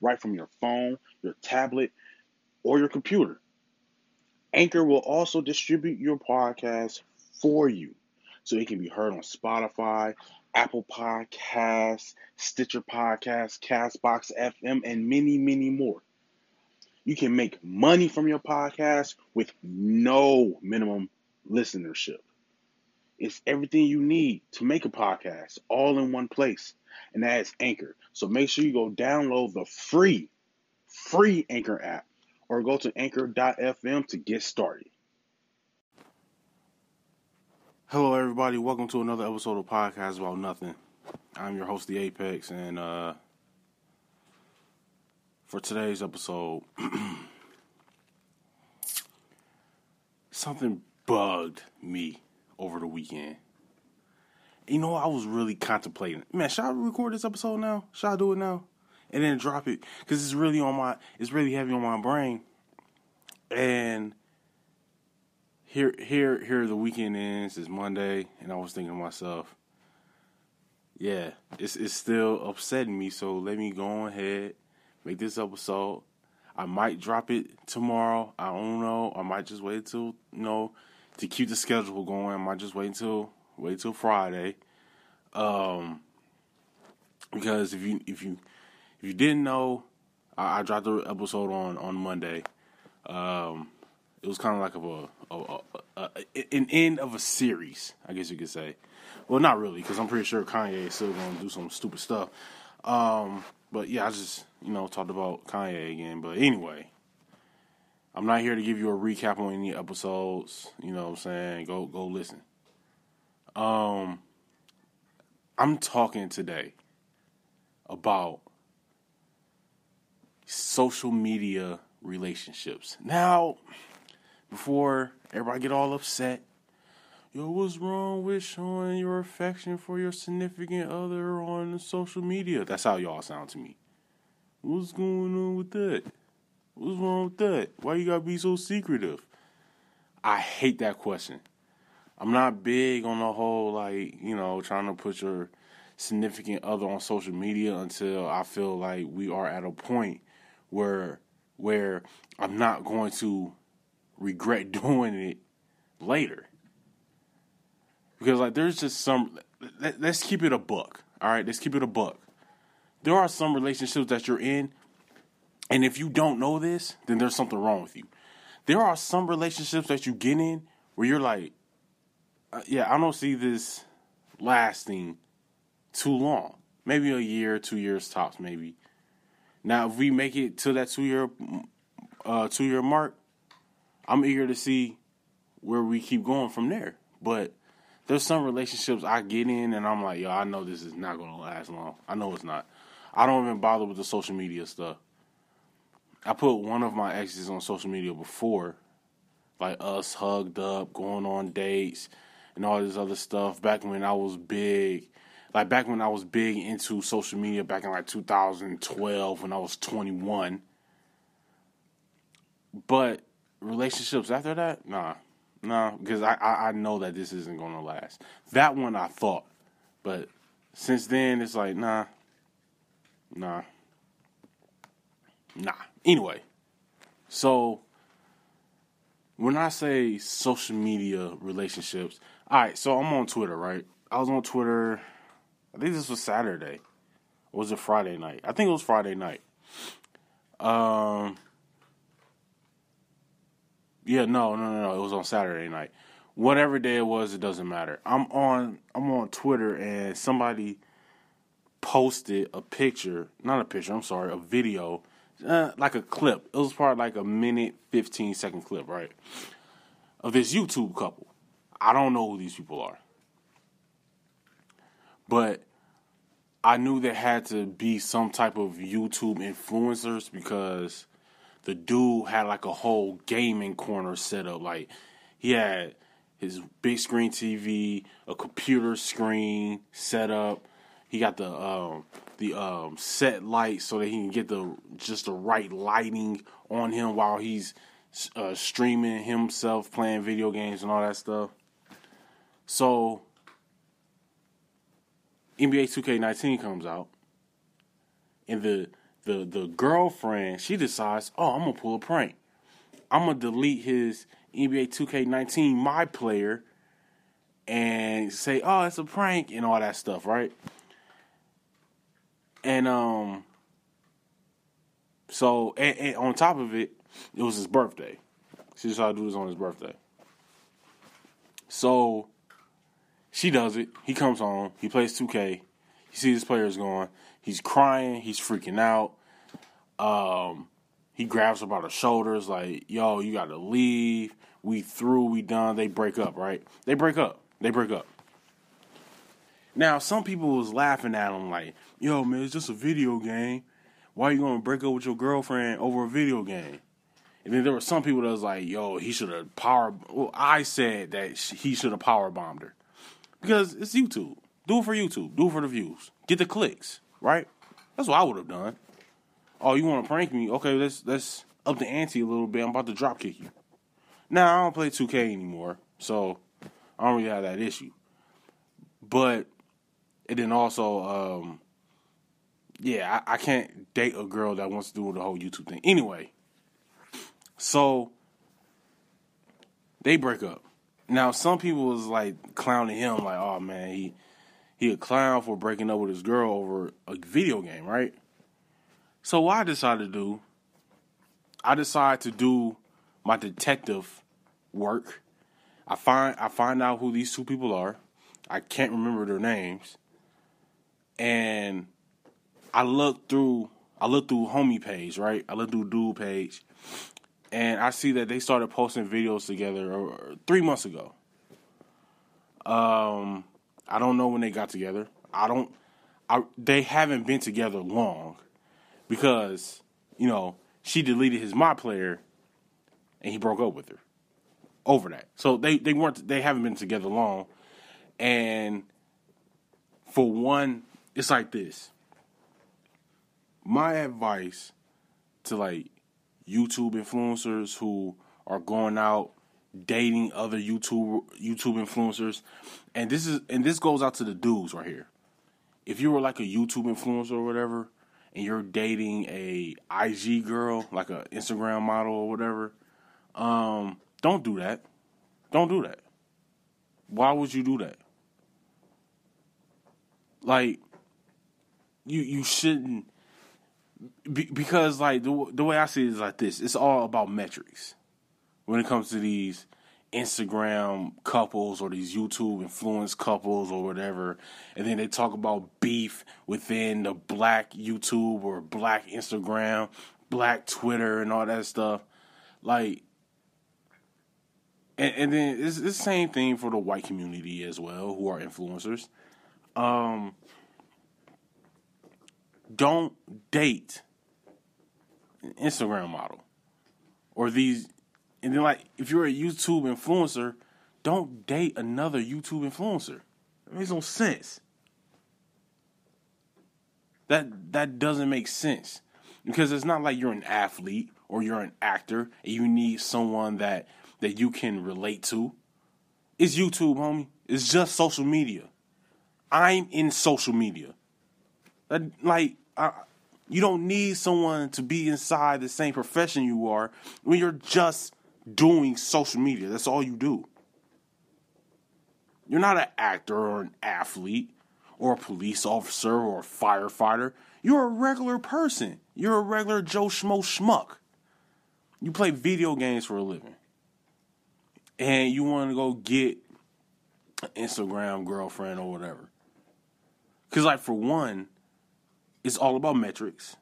right from your phone, your tablet, or your computer. Anchor will also distribute your podcast for you so it can be heard on Spotify, Apple Podcasts, Stitcher Podcasts, Castbox FM, and many, many more. You can make money from your podcast with no minimum listenership. It's everything you need to make a podcast all in one place, and that is Anchor. So make sure you go download the free, free Anchor app or go to anchor.fm to get started. Hello, everybody. Welcome to another episode of Podcast About Nothing. I'm your host, The Apex, and uh, for today's episode, something bugged me over the weekend. You know, I was really contemplating, man, should I record this episode now? Should I do it now? And then drop it? Because it's really on my, it's really heavy on my brain. And here, here, here, the weekend ends. It's Monday, and I was thinking to myself, yeah, it's it's still upsetting me. So let me go ahead, make this episode. I might drop it tomorrow. I don't know. I might just wait till you know to keep the schedule going. I might just wait until wait till Friday. Um, because if you if you if you didn't know, I, I dropped the episode on on Monday. Um, it was kind of like of a, a, a, a, an end of a series, I guess you could say. Well, not really, because I'm pretty sure Kanye is still going to do some stupid stuff. Um, but yeah, I just you know talked about Kanye again. But anyway, I'm not here to give you a recap on any episodes. You know what I'm saying? Go go listen. Um, I'm talking today about social media relationships. Now, before everybody get all upset, yo, what's wrong with showing your affection for your significant other on social media? That's how y'all sound to me. What's going on with that? What's wrong with that? Why you gotta be so secretive? I hate that question. I'm not big on the whole like, you know, trying to put your significant other on social media until I feel like we are at a point where where I'm not going to regret doing it later. Because like there's just some let, let's keep it a buck. All right, let's keep it a buck. There are some relationships that you're in and if you don't know this, then there's something wrong with you. There are some relationships that you get in where you're like uh, yeah, I don't see this lasting too long. Maybe a year, two years tops, maybe. Now, if we make it to that two year, uh, two year mark, I'm eager to see where we keep going from there. But there's some relationships I get in, and I'm like, yo, I know this is not gonna last long. I know it's not. I don't even bother with the social media stuff. I put one of my exes on social media before, like us hugged up, going on dates, and all this other stuff. Back when I was big, like back when I was big into social media back in like 2012 when I was 21. But relationships after that, nah, nah, because I, I I know that this isn't gonna last. That one I thought, but since then it's like nah, nah, nah. Anyway, so when I say social media relationships, all right. So I'm on Twitter, right? I was on Twitter. I think this was Saturday. Or was it Friday night? I think it was Friday night. Um. Yeah, no, no, no, no. It was on Saturday night. Whatever day it was, it doesn't matter. I'm on. I'm on Twitter, and somebody posted a picture. Not a picture. I'm sorry, a video, uh, like a clip. It was part like a minute, fifteen second clip, right? Of this YouTube couple. I don't know who these people are but I knew there had to be some type of YouTube influencers because the dude had like a whole gaming corner set up. Like he had his big screen TV, a computer screen set up. He got the um, the um, set light so that he can get the just the right lighting on him while he's uh, streaming himself playing video games and all that stuff. So NBA 2K19 comes out, and the the the girlfriend she decides, oh, I'm gonna pull a prank. I'm gonna delete his NBA 2K19 my player and say, oh, it's a prank and all that stuff, right? And um, so and, and on top of it, it was his birthday. She decided to do this on his birthday. So she does it. He comes home. He plays 2K. He sees his players going. He's crying. He's freaking out. Um, he grabs her by the shoulders, like, "Yo, you got to leave. We through. We done." They break up, right? They break up. They break up. Now, some people was laughing at him, like, "Yo, man, it's just a video game. Why are you gonna break up with your girlfriend over a video game?" And then there were some people that was like, "Yo, he should have power." Well, I said that he should have power bombed her because it's YouTube. Do it for YouTube. Do it for the views. Get the clicks, right? That's what I would have done. Oh, you want to prank me? Okay, let's let's up the ante a little bit. I'm about to drop kick you. Now I don't play 2K anymore, so I don't really have that issue. But and then also, um, yeah, I, I can't date a girl that wants to do the whole YouTube thing. Anyway, so they break up. Now some people was like clowning him, like, "Oh man, he he a clown for breaking up with his girl over a video game, right?" So what I decided to do, I decided to do my detective work. I find I find out who these two people are. I can't remember their names, and I look through I look through homie page, right? I look through dude page, and I see that they started posting videos together uh, three months ago. Um, I don't know when they got together. I don't. I they haven't been together long because you know she deleted his my player, and he broke up with her over that. So they they weren't they haven't been together long, and for one, it's like this. My advice to like YouTube influencers who are going out dating other YouTube YouTube influencers, and this is and this goes out to the dudes right here. If you were like a YouTube influencer or whatever, and you're dating a IG girl, like a Instagram model or whatever, um, don't do that. Don't do that. Why would you do that? Like, you you shouldn't be, because like the the way I see it is like this. It's all about metrics when it comes to these Instagram couples or these YouTube influence couples or whatever, and then they talk about beef within the black YouTube or black Instagram, black Twitter, and all that stuff. Like, and, and then it's, it's the same thing for the white community as well, who are influencers. Um, don't date an Instagram model or these. And then, like, if you're a YouTube influencer, don't date another YouTube influencer. It makes no sense. That that doesn't make sense because it's not like you're an athlete or you're an actor and you need someone that that you can relate to. It's YouTube, homie. It's just social media. I'm in social media. That, like, I, you don't need someone to be inside the same profession you are when you're just doing social media. That's all you do. You're not an actor or an athlete or a police officer or a firefighter. You're a regular person. You're a regular Joe Schmo schmuck. You play video games for a living. And you want to go get an Instagram girlfriend or whatever. Because, like, for one, it's all about metrics.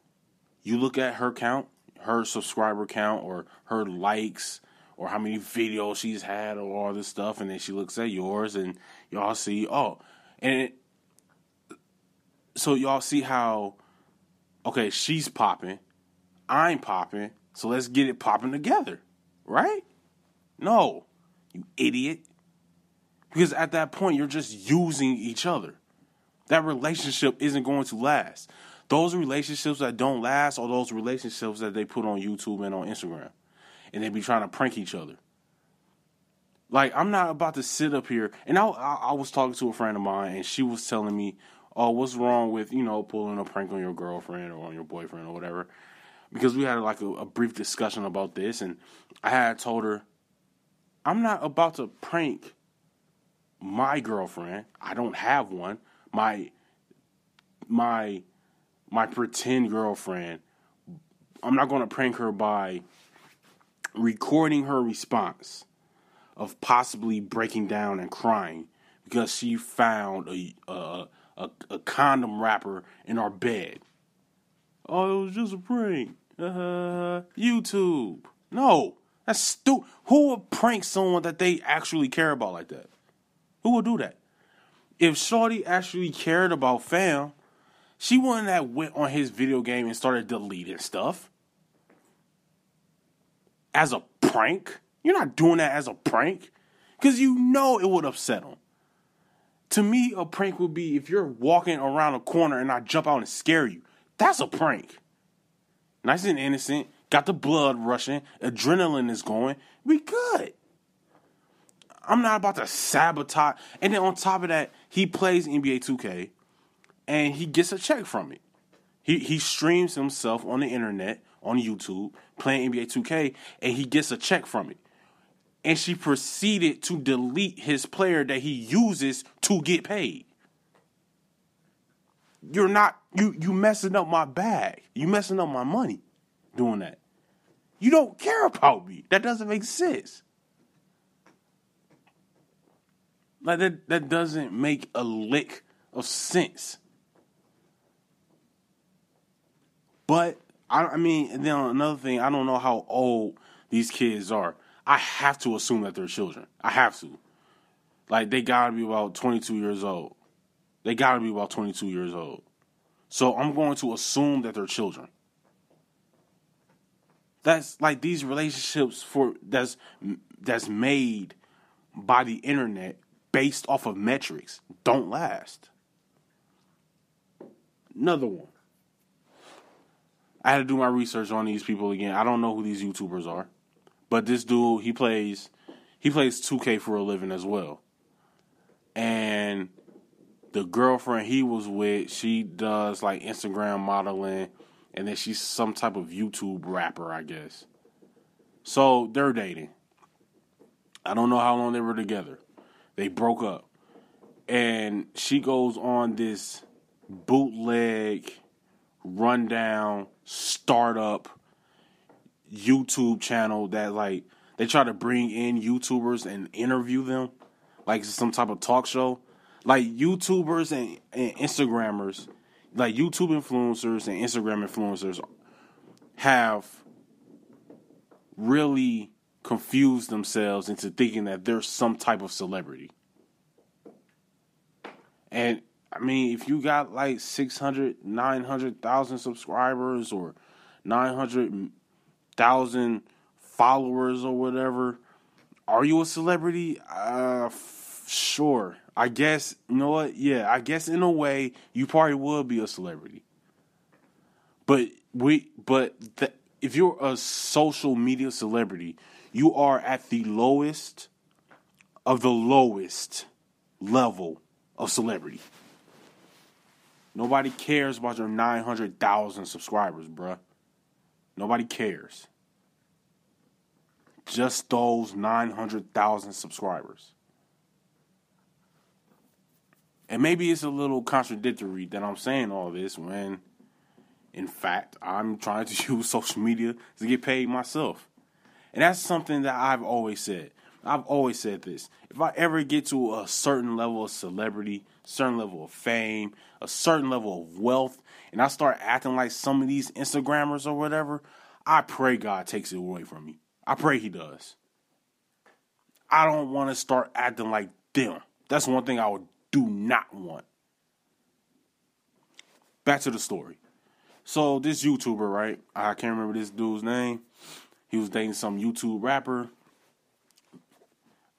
You look at her count, her subscriber count, or her likes, or how many videos she's had, or all this stuff, and then she looks at yours, and y'all see, oh, and it, so y'all see how, okay, she's popping, I'm popping, so let's get it popping together, right? No, you idiot. Because at that point, you're just using each other that relationship isn't going to last. Those relationships that don't last are those relationships that they put on YouTube and on Instagram. And they be trying to prank each other. Like, I'm not about to sit up here. And I, I, I was talking to a friend of mine, and she was telling me, oh, what's wrong with, you know, pulling a prank on your girlfriend or on your boyfriend or whatever. Because we had like a, a brief discussion about this. And I had told her, I'm not about to prank my girlfriend. I don't have one my my my pretend girlfriend. I'm not going to prank her by recording her response of possibly breaking down and crying because she found a a, a, a condom wrapper in our bed. Oh, it was just a prank. Uh, YouTube. No, that's stupid. Who would prank someone that they actually care about like that? Who would do that? if Shorty actually cared about fam, she wouldn't went on his video game and started deleting stuff. As a prank? You're not doing that as a prank. Because you know it would upset him. To me, a prank would be if you're walking around a corner and I jump out and scare you. That's a prank. Nice and innocent. Got the blood rushing. Adrenaline is going. We good. I'm not about to sabotage. And then on top of that, he plays NBA 2K and he gets a check from it. He he streams himself on the internet, on YouTube, playing NBA 2K, and he gets a check from it. And she proceeded to delete his player that he uses to get paid. You're not you you messing up my bag. You messing up my money doing that. You don't care about me. That doesn't make sense. Like that that doesn't make a lick of sense. But I, I mean, and then another thing, I don't know how old these kids are. I have to assume that they're children. I have to. Like they gotta be about 22 years old. They gotta be about 22 years old. So I'm going to assume that they're children. That's like these relationships for that's that's made by the internet based off of metrics don't last. Another one. I had to do my research on these people again. I don't know who these YouTubers are, but this dude he plays he plays 2K for a living as well. And the girlfriend he was with, she does like Instagram modeling, and then she's some type of YouTube rapper, I guess. So they're dating. I don't know how long they were together. They broke up. And she goes on this bootleg, rundown, startup YouTube channel that like they try to bring in YouTubers and interview them like some type of talk show. Like YouTubers and, and Instagrammers, like YouTube influencers and Instagram influencers have really confused themselves into thinking that they're some type of celebrity. And I mean, if you got like 600, 900,000 subscribers or 900,000 followers or whatever, are you a celebrity? Uh, f- sure. I guess, you know what? Yeah, I guess in a way, you probably would be a celebrity. But we, but the, if you're a social media celebrity, you are at the lowest of the lowest level of celebrity. Nobody cares about your 900,000 subscribers, bruh. Nobody cares. Just those 900,000 subscribers. And maybe it's a little contradictory that I'm saying all this when, in fact, I'm trying to use social media to get paid myself. And that's something that I've always said. I've always said this. If I ever get to a certain level of celebrity, certain level of fame, a certain level of wealth, and I start acting like some of these Instagrammers or whatever, I pray God takes it away from me. I pray He does. I don't want to start acting like them. That's one thing I would do not want. Back to the story. So this YouTuber, right? I can't remember this dude's name. He was dating some YouTube rapper.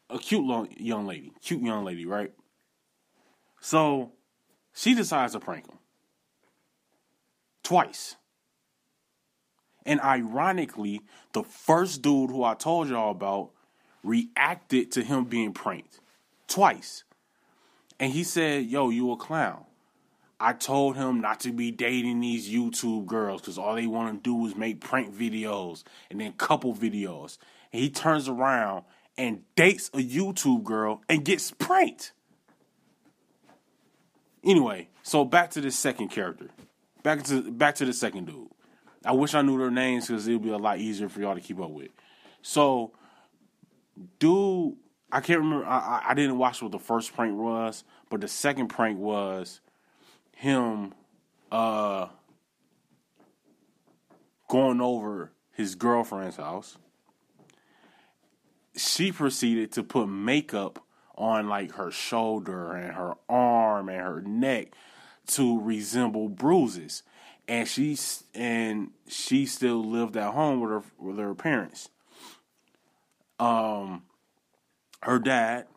A cute young lady. Cute young lady, right? So she decides to prank him. Twice. And ironically, the first dude who I told y'all about reacted to him being pranked. Twice. And he said, Yo, you a clown. I told him not to be dating these YouTube girls because all they want to do is make prank videos and then couple videos. And he turns around and dates a YouTube girl and gets pranked. Anyway, so back to the second character. Back to back to the second dude. I wish I knew their names because it would be a lot easier for y'all to keep up with. So, dude I can't remember. I, I didn't watch what the first prank was, but the second prank was him uh, going over his girlfriend's house. She proceeded to put makeup on like her shoulder and her arm and her neck to resemble bruises, and she and she still lived at home with her with her parents. Um her dad,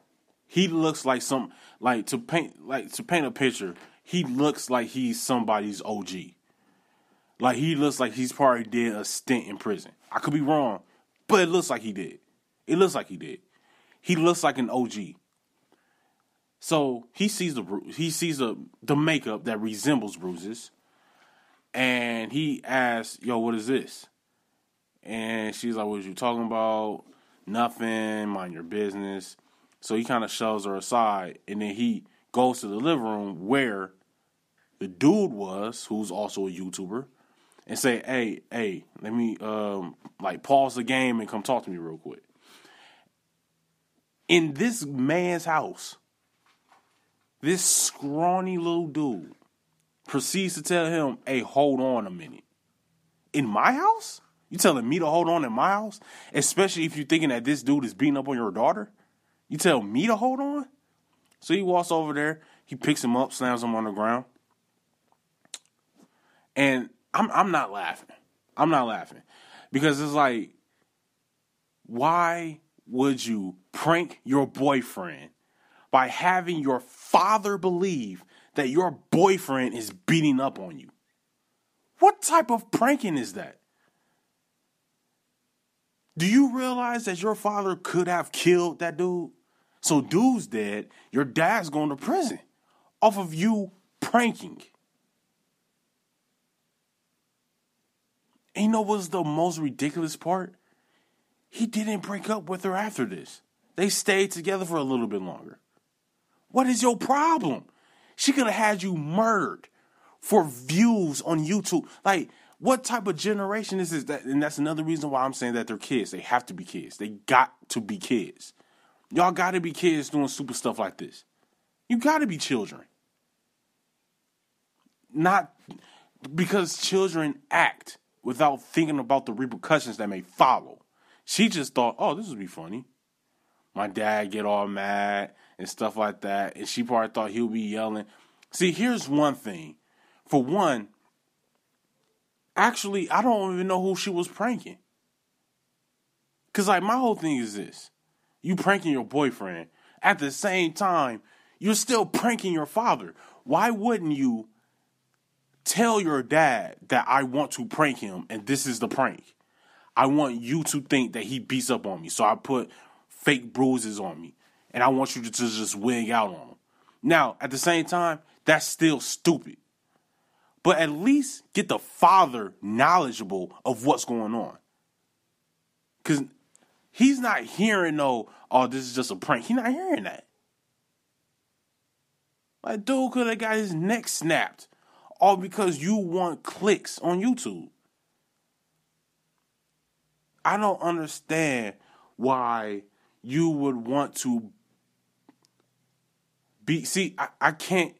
he looks like some like to paint like to paint a picture. He looks like he's somebody's OG. Like he looks like he's probably did a stint in prison. I could be wrong, but it looks like he did. It looks like he did. He looks like an OG. So he sees the he sees the the makeup that resembles bruises, and he asks, "Yo, what is this?" And she's like, "What are you talking about?" nothing, mind your business. So he kind of shoves her aside, and then he goes to the living room where the dude was, who's also a YouTuber, and say, "Hey, hey, let me um like pause the game and come talk to me real quick." In this man's house, this scrawny little dude proceeds to tell him, "Hey, hold on a minute." In my house? You telling me to hold on in my house? Especially if you're thinking that this dude is beating up on your daughter? You tell me to hold on? So he walks over there, he picks him up, slams him on the ground. And I'm I'm not laughing. I'm not laughing. Because it's like, why would you prank your boyfriend by having your father believe that your boyfriend is beating up on you? What type of pranking is that? Do you realize that your father could have killed that dude? So dude's dead. Your dad's going to prison off of you pranking. And you know what's the most ridiculous part? He didn't break up with her after this. They stayed together for a little bit longer. What is your problem? She could have had you murdered for views on YouTube. Like, what type of generation is this? That, and that's another reason why I'm saying that they're kids. They have to be kids. They got to be kids. Y'all got to be kids doing stupid stuff like this. You got to be children. Not because children act without thinking about the repercussions that may follow. She just thought, oh, this would be funny. My dad get all mad and stuff like that. And she probably thought he would be yelling. See, here's one thing. For one, actually, I don't even know who she was pranking. Cause like my whole thing is this: you pranking your boyfriend at the same time you're still pranking your father. Why wouldn't you tell your dad that I want to prank him and this is the prank. I want you to think that he beats up on me. So I put fake bruises on me. And I want you to just wig out on him. Now, at the same time, that's still stupid. But at least get the father knowledgeable of what's going on. Because he's not hearing no, oh, this is just a prank. He's not hearing that. Like, dude could have got his neck snapped all because you want clicks on YouTube. I don't understand why you would want to be see I, I can't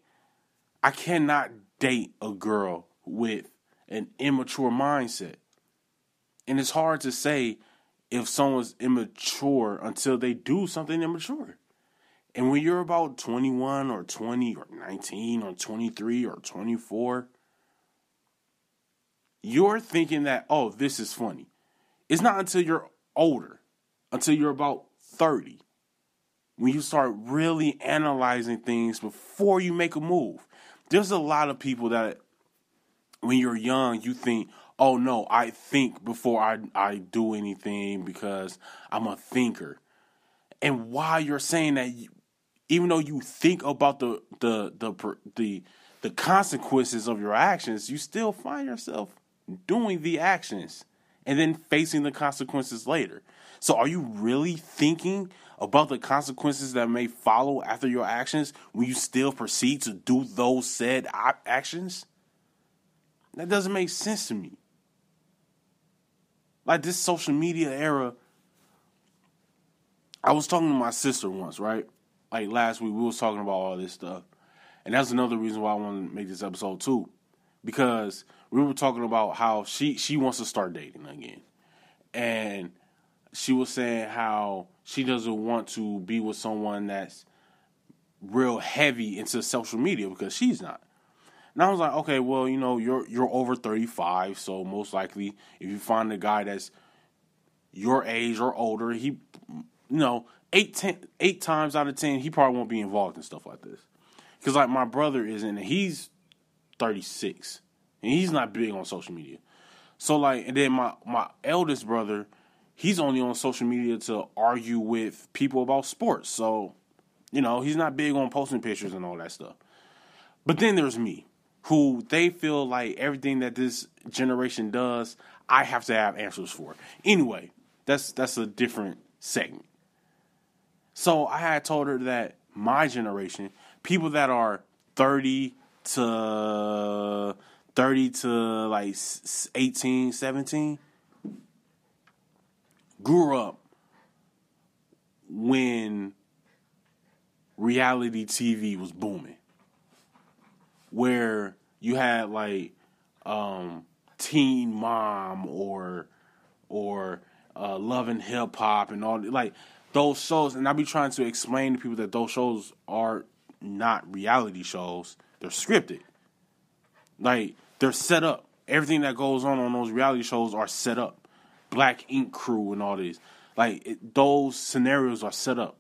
I cannot date a girl with an immature mindset. And it's hard to say if someone's immature until they do something immature. And when you're about 21 or 20 or 19 or 23 or 24, you're thinking that, oh, this is funny. It's not until you're older, until you're about 30, when you start really analyzing things before you make a move. There's a lot of people that, when you're young, you think, oh no, I think before I, I do anything because I'm a thinker. And while you're saying that, even though you think about the the the the the consequences of your actions, you still find yourself doing the actions and then facing the consequences later. So are you really thinking about the consequences that may follow after your actions when you still proceed to do those said actions? That doesn't make sense to me. Like this social media era, I was talking to my sister once, right? like last week we was talking about all this stuff, and that's another reason why I want to make this episode too, because we were talking about how she she wants to start dating again, and she was saying how she doesn't want to be with someone that's real heavy into social media because she's not. And I was like, okay, well, you know, you're you're over 35, so most likely if you find a guy that's your age or older, he you know, eight, ten, eight times out of ten, he probably won't be involved in stuff like this. Because like my brother isn't, he's 36, and he's not big on social media. So like, and then my my eldest brother, he's only on social media to argue with people about sports. So, you know, he's not big on posting pictures and all that stuff. But then there's me, who they feel like everything that this generation does, I have to have answers for. Anyway, that's that's a different segment. So I had told her that my generation, people that are 30 to 30 to like 18, 17, grew up when reality TV was booming. Where you had like um, Teen Mom or or uh, Love and Hip Hop and all like those shows, and I be trying to explain to people that those shows are not reality shows; they're scripted. Like they're set up. Everything that goes on on those reality shows are set up. Black Ink Crew and all these, like it, those scenarios are set up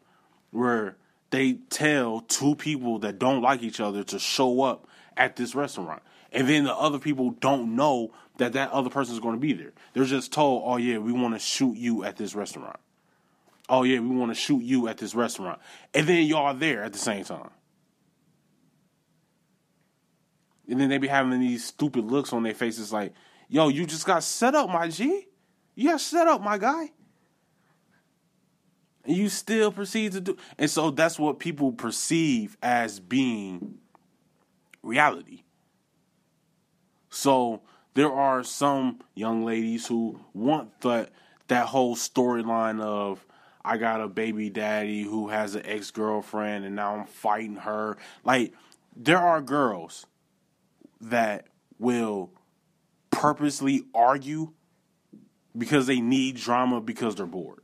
where they tell two people that don't like each other to show up at this restaurant, and then the other people don't know that that other person is going to be there. They're just told, "Oh yeah, we want to shoot you at this restaurant." oh yeah, we want to shoot you at this restaurant, and then y'all are there at the same time. And then they be having these stupid looks on their faces like, yo, you just got set up, my G. Got set up, my guy. And you still proceed to do and so that's what people perceive as being reality. So there are some young ladies who want that that whole storyline of I got a baby daddy who has an ex girlfriend and now I'm fighting her. Like, there are girls that will purposely argue because they need drama because they're bored.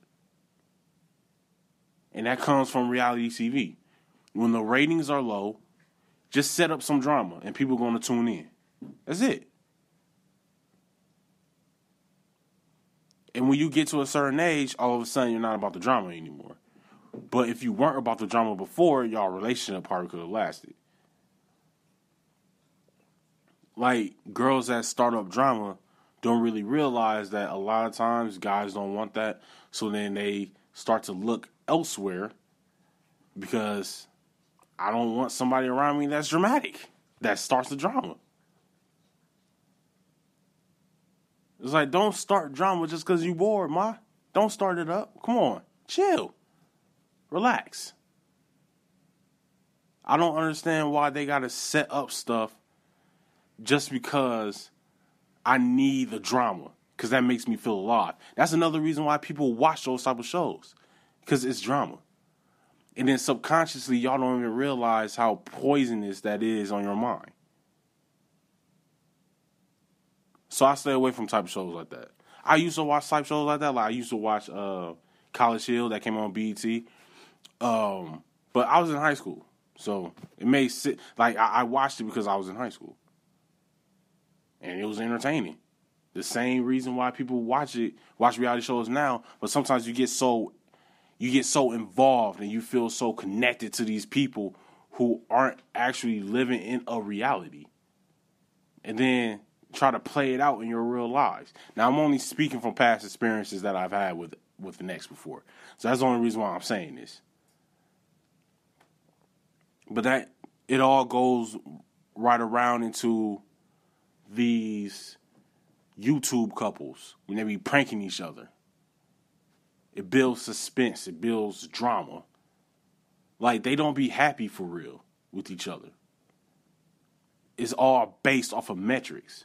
And that comes from reality TV. When the ratings are low, just set up some drama and people are going to tune in. That's it. And when you get to a certain age, all of a sudden you're not about the drama anymore. But if you weren't about the drama before, y'all relationship probably could have lasted. like girls that start up drama don't really realize that a lot of times guys don't want that, so then they start to look elsewhere because I don't want somebody around me that's dramatic that starts the drama. It's like don't start drama just because you bored, ma. Don't start it up. Come on, chill, relax. I don't understand why they gotta set up stuff just because I need the drama because that makes me feel alive. That's another reason why people watch those type of shows because it's drama. And then subconsciously, y'all don't even realize how poisonous that is on your mind. So I stay away from type of shows like that. I used to watch type shows like that. Like I used to watch uh, College Hill that came on BET. Um, but I was in high school, so it made sit like I, I watched it because I was in high school, and it was entertaining. The same reason why people watch it, watch reality shows now. But sometimes you get so you get so involved and you feel so connected to these people who aren't actually living in a reality. And then try to play it out in your real lives. Now I'm only speaking from past experiences that I've had with with the next before. So that's the only reason why I'm saying this. But that it all goes right around into these YouTube couples when they be pranking each other. It builds suspense, it builds drama. Like they don't be happy for real with each other. It's all based off of metrics.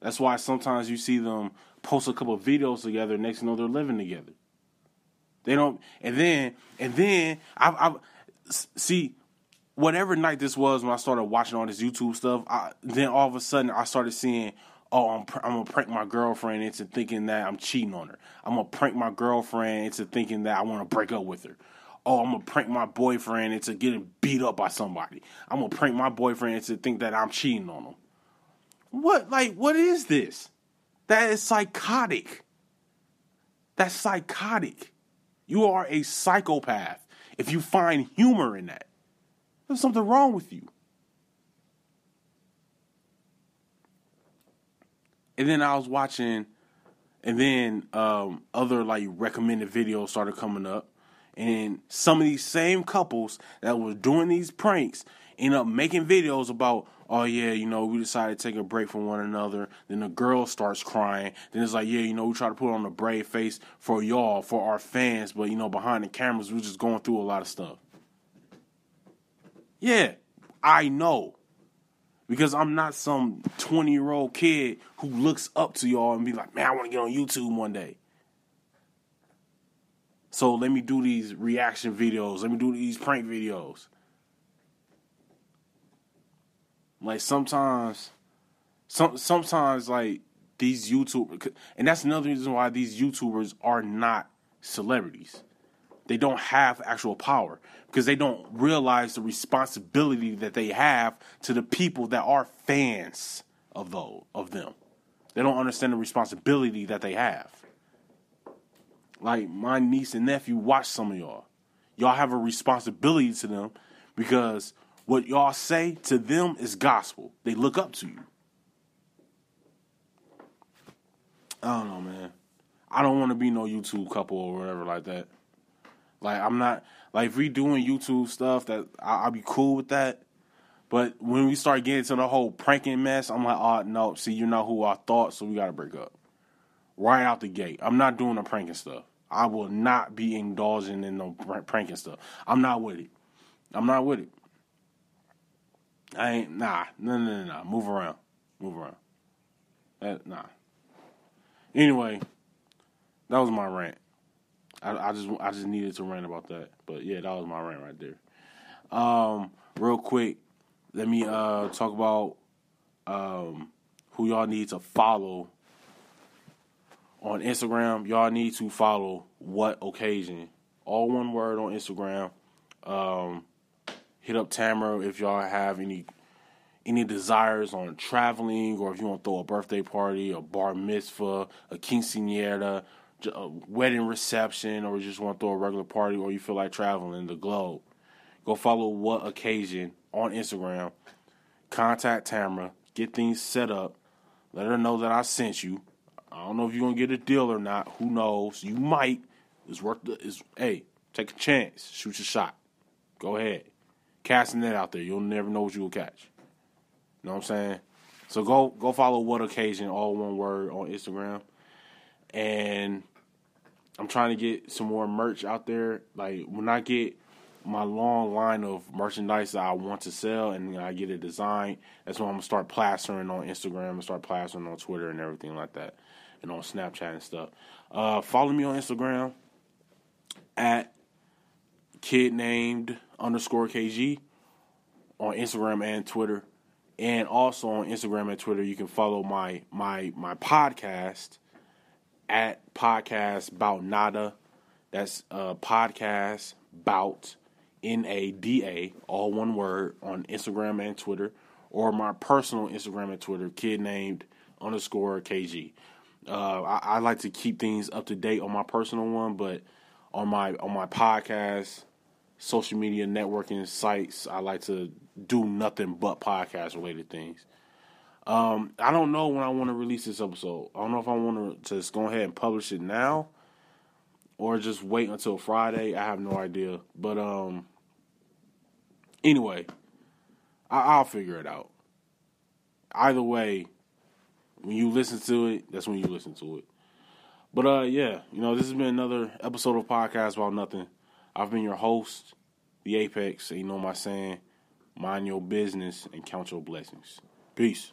That's why sometimes you see them post a couple videos together. Next you know they're living together. They don't, and then and then I, I see whatever night this was when I started watching all this YouTube stuff. I, then all of a sudden I started seeing, oh, I'm I'm gonna prank my girlfriend into thinking that I'm cheating on her. I'm gonna prank my girlfriend into thinking that I want to break up with her. Oh, I'm gonna prank my boyfriend into getting beat up by somebody. I'm gonna prank my boyfriend into think that I'm cheating on him. What like what is this? That is psychotic. That's psychotic. You are a psychopath if you find humor in that. There's something wrong with you. And then I was watching, and then um, other like recommended videos started coming up, and some of these same couples that were doing these pranks end up making videos about oh yeah, you know, we decided to take a break from one another. Then the girl starts crying. Then it's like, yeah, you know, we try to put on a brave face for y'all, for our fans, but you know, behind the cameras, we're just going through a lot of stuff. Yeah, I know. Because I'm not some 20 year old kid who looks up to y'all and be like, man, I want to get on YouTube one day. So let me do these reaction videos. Let me do these prank videos. Like sometimes, some sometimes like these YouTube, and that's another reason why these YouTubers are not celebrities. They don't have actual power because they don't realize the responsibility that they have to the people that are fans of those of them. They don't understand the responsibility that they have. Like my niece and nephew watch some of y'all. Y'all have a responsibility to them because what y'all say to them is gospel. They look up to you. I don't know, man. I don't want to be no YouTube couple or whatever like that. Like I'm not like if we doing YouTube stuff that I, will be cool with that. But when we start getting to the whole pranking mess, I'm like, oh no, see you're not who I thought, so we gotta break up. Right out the gate. I'm not doing the pranking stuff. I will not be indulging in no pranking stuff. I'm not with it. I'm not with it. I ain't nah no no no no move around move around that, nah. Anyway, that was my rant. I, I just I just needed to rant about that, but yeah, that was my rant right there. Um, real quick, let me uh talk about um who y'all need to follow on Instagram. Y'all need to follow what occasion, all one word on Instagram. Um, hit up Tamara if y'all have any any desires on traveling or if you want to throw a birthday party, a bar mitzvah, a quinceanera, a uh, wedding reception, or you just want to throw a regular party or you feel like traveling the globe. Go follow What Occasion on Instagram. Contact Tamara. get things set up. Let her know that I sent you. I don't know if you're gonna get a deal or not. Who knows? You might. It's worth the. Is hey, take a chance. Shoot your shot. Go ahead. Casting that out there. You'll never know what you will catch. You know what I'm saying? So go go follow What Occasion, all one word on Instagram. And I'm trying to get some more merch out there. Like when I get my long line of merchandise that I want to sell and I get a design, that's when I'm gonna start plastering on Instagram and start plastering on Twitter and everything like that. And on Snapchat and stuff. Uh, follow me on Instagram at kid named underscore KG on Instagram and Twitter. And also on Instagram and Twitter, you can follow my my my podcast at podcast about nada. That's uh podcast bout N A D A, all one word on Instagram and Twitter, or my personal Instagram and Twitter, kid named underscore KG. Uh, I, I like to keep things up to date on my personal one, but on my on my podcast, social media networking sites, I like to do nothing but podcast related things. Um, I don't know when I want to release this episode. I don't know if I want to just go ahead and publish it now or just wait until Friday. I have no idea. But um anyway, I- will figure it out. Either way, when you listen to it, that's when you listen to it. But uh yeah, you know, this has been another episode of Podcast About Nothing. I've been your host, the Apex, and you know my saying, mind your business and count your blessings. Peace.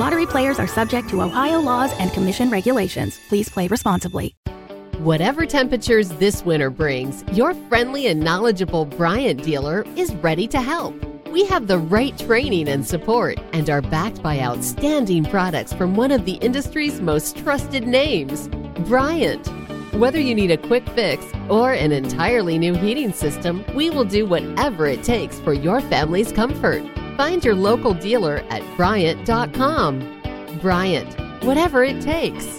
Lottery players are subject to Ohio laws and commission regulations. Please play responsibly. Whatever temperatures this winter brings, your friendly and knowledgeable Bryant dealer is ready to help. We have the right training and support and are backed by outstanding products from one of the industry's most trusted names, Bryant. Whether you need a quick fix or an entirely new heating system, we will do whatever it takes for your family's comfort. Find your local dealer at Bryant.com. Bryant, whatever it takes.